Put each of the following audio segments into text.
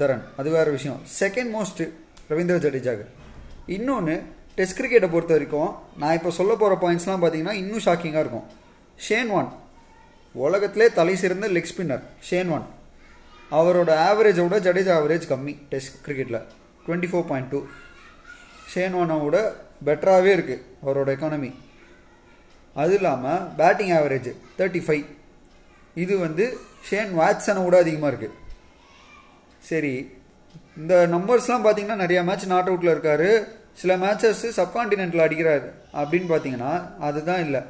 தரன். அது வேறு விஷயம். செகண்ட் மோஸ்ட் ரவீந்திர ஜடேஜாக்கு இன்னொன்று டெஸ்ட் கிரிக்கெட்டை பொறுத்த வரைக்கும் நான் இப்போ சொல்ல போகிற பாயிண்ட்ஸ்லாம் பார்த்தீங்கன்னா இன்னும் ஷாக்கிங்காக இருக்கும். ஷேன் வான் உலகத்திலே தலை சிறந்த லெக் ஸ்பின்னர் ஷேன் வான் அவரோட ஆவரேஜோட ஜடேஜா ஆவரேஜ் கம்மி டெஸ்ட் கிரிக்கெட்டில் twenty four point two Shane வானை விட பெட்டராகவே இருக்குது அவரோட எக்கானமி அது இல்லாமல் பேட்டிங் ஆவரேஜ் தேர்ட்டி ஃபைவ் இது வந்து ஷேன் வாட்சனை விட அதிகமாக இருக்குது சரி. இந்த நம்பர்ஸ்லாம் பார்த்தீங்கன்னா நிறையா மேட்ச் நாட் அவுட்டில் இருக்கார். சில மேட்சஸ் சப்கான்டினென்ட்டில் அடிக்கிறார். அப்படின்னு பார்த்தீங்கன்னா அதுதான் இல்லை.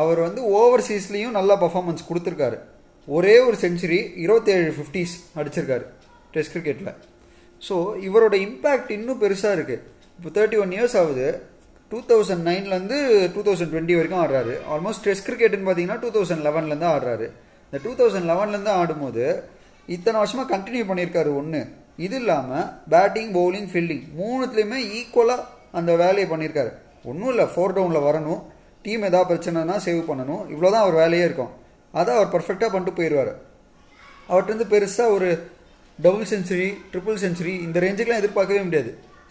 அவர் வந்து ஓவர்சீஸ்லேயும் நல்லா பர்ஃபார்மன்ஸ் கொடுத்துருக்காரு. ஒரே ஒரு செஞ்சுரி இருபத்தேழு ஃபிஃப்டிஸ் அடிச்சிருக்காரு டெஸ்ட் கிரிக்கெட்டில் ஸோ இவரோட இம்பேக்ட் இன்னும் பெருசாக இருக்குது இப்போ தேர்ட்டி ஒன் இயர்ஸ் ஆகுது டூ தௌசண்ட் நைன்லேருந்து டூ தௌசண்ட் டுவெண்ட்டி வரைக்கும் ஆடுறாரு. ஆல்மோஸ்ட் டெஸ்ட் கிரிக்கெட்னு பார்த்தீங்கன்னா டூ தௌசண்ட் லெவன்லேருந்து ஆடுறாரு. இந்த டூ தௌசண்ட் லெவன்லேருந்து ஆடும்போது இத்தனை வருஷமாக கண்டினியூ பண்ணியிருக்காரு ஒன்று இது இல்லாமல் பேட்டிங் பவுலிங் ஃபீல்டிங் மூணுத்துலேயுமே ஈக்குவலாக அந்த வேலையை பண்ணியிருக்காரு. ஒன்றும் இல்லை ஃபோர் டவுனில் வரணும். டீம் எதாவது பிரச்சனைனா சேவ் பண்ணணும். இவ்வளோ தான் அவர் வேலையே இருக்கும். அதை அவர் பர்ஃபெக்டாக பண்ணிட்டு போயிடுவார் அவர்கிட்ட பெருசாக ஒரு டபுள் செஞ்சுரி ட்ரிபிள் செஞ்சுரி இந்த ரேஞ்சுக்கெலாம் எதிர்பார்க்கவே முடியாது.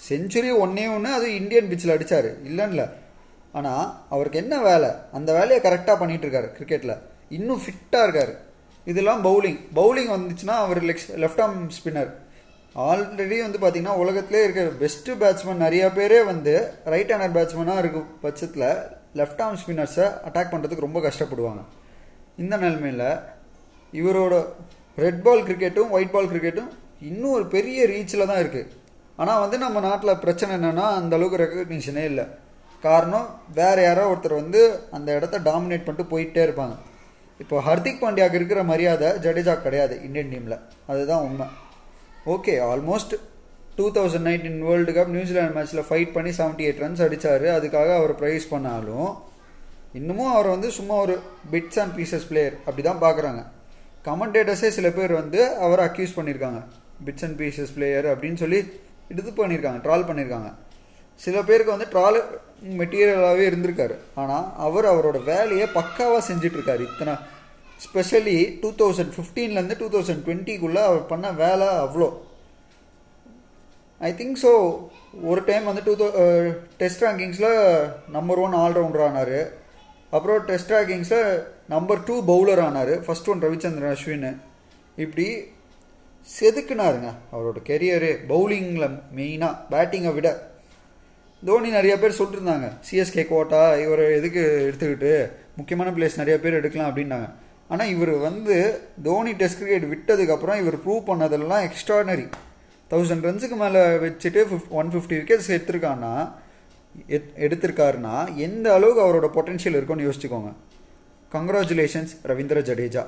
செஞ்சுரி ஒன்றே ஒன்று அது இந்தியன் பிச்சில் அடித்தார் இல்லைன்னு ஆனால் அவருக்கு என்ன வேலை? அந்த வேலையை கரெக்டாக பண்ணிகிட்ருக்காரு கிரிக்கெட்டில் இன்னும் ஃபிட்டாக இருக்கார். இதெல்லாம் பவுலிங். பவுலிங் வந்துச்சுன்னா அவர் legs left arm spinner already வந்து பார்த்திங்கன்னா உலகத்திலே இருக்க பெஸ்ட்டு பேட்ஸ்மேன் நிறையா பேரே வந்து ரைட் ஹேண்டர் பேட்ஸ்மேனாக இருக்கும் பட்சத்தில் லெஃப்ட் ஆர்ம் ஸ்பின்னர்ஸை அட்டாக் பண்ணுறதுக்கு ரொம்ப கஷ்டப்படுவாங்க. இந்த நிலைமையில் இவரோட ரெட் பால் கிரிக்கெட்டும் ஒயிட் பால் கிரிக்கெட்டும் இன்னும் ஒரு பெரிய ரீச்சில் தான் இருக்குது ஆனால் வந்து நம்ம நாட்டில் பிரச்சனை என்னென்னா அந்தளவுக்கு ரெக்கக்னிஷனே இல்லை. காரணம் வேறு யாரோ ஒருத்தர் வந்து அந்த இடத்த டாமினேட் பண்ணிட்டு போயிட்டே இருப்பாங்க. இப்போ ஹர்திக் பாண்டியாவுக்கு இருக்கிற மரியாதை ஜடேஜா கிடையாது இந்தியன் டீமில் அதுதான் உண்மை. Okay almost two thousand nineteen world cup New Zealand மேட்ச்சில் ஃபைட் பண்ணி செவன்ட்டி எயிட் ரன்ஸ் அடித்தார் அதுக்காக அவர் ப்ரைஸ் பண்ணாலும் இன்னமும் அவர் வந்து சும்மா ஒரு பிட்ஸ் அண்ட் பீசஸ் பிளேயர் அப்படி தான் பார்க்குறாங்க. கமெண்டேட்டர்ஸே சில பேர் வந்து அவரை அக்யூஸ் பண்ணியிருக்காங்க. பிட்ஸ் அண்ட் பீசஸ் பிளேயர் அப்படின்னு சொல்லி இது பண்ணியிருக்காங்க ட்ரால் பண்ணியிருக்காங்க. சில பேருக்கு வந்து ட்ரால மெட்டீரியலாகவே இருந்திருக்காரு. ஆனால் அவர் அவரோட வேலையை பக்காவாக செஞ்சிட்ருக்காரு. இத்தனை ஸ்பெஷலி டூ தௌசண்ட் ஃபிஃப்டீன்லேருந்து டூ தௌசண்ட் டுவெண்ட்டிக்குள்ளே அவர் பண்ண வேலை அவ்வளோ ஐ திங்க் ஸோ ஒரு டைம் வந்து டூ தௌ டெஸ்ட் ரேங்கிங்ஸில் நம்பர் ஒன் ஆல்ரவுண்டர் ஆனார். அப்புறம் டெஸ்ட் ரேங்கிங்ஸில் நம்பர் டூ பவுலர் ஆனார். First one Ravichandran Ashwin. இப்படி செதுக்குனாருங்க அவரோட கெரியரு பவுலிங்கில் மெயினாக பேட்டிங்கை விட தோனி நிறைய பேர் சொல்லிட்டுருந்தாங்க சிஎஸ்கே கோட்டா இவர் எதுக்கு எடுத்துக்கிட்டு முக்கியமான பிளேஸ் நிறைய பேர் எடுக்கலாம் அப்படின்னாங்க. ஆனால் இவர் வந்து தோனி டெஸ்ட் கிரிக்கெட் விட்டதுக்கப்புறம் இவர் ப்ரூவ் பண்ணதெல்லாம் எக்ஸ்ட்ராடனரி தௌசண்ட் ரன்ஸுக்கு மேலே வச்சுட்டு ஃபிஃப்ட் ஒன் ஃபிஃப்டி விக்கெட்ஸ் எடுத்திருக்கான்னா எடுத்திருக்காருன்னா எந்த அளவுக்கு அவரோட பொட்டென்ஷியல் இருக்குன்னு யோசிச்சுக்கோங்க. கங்க்ராச்சுலேஷன்ஸ் ரவீந்திர ஜடேஜா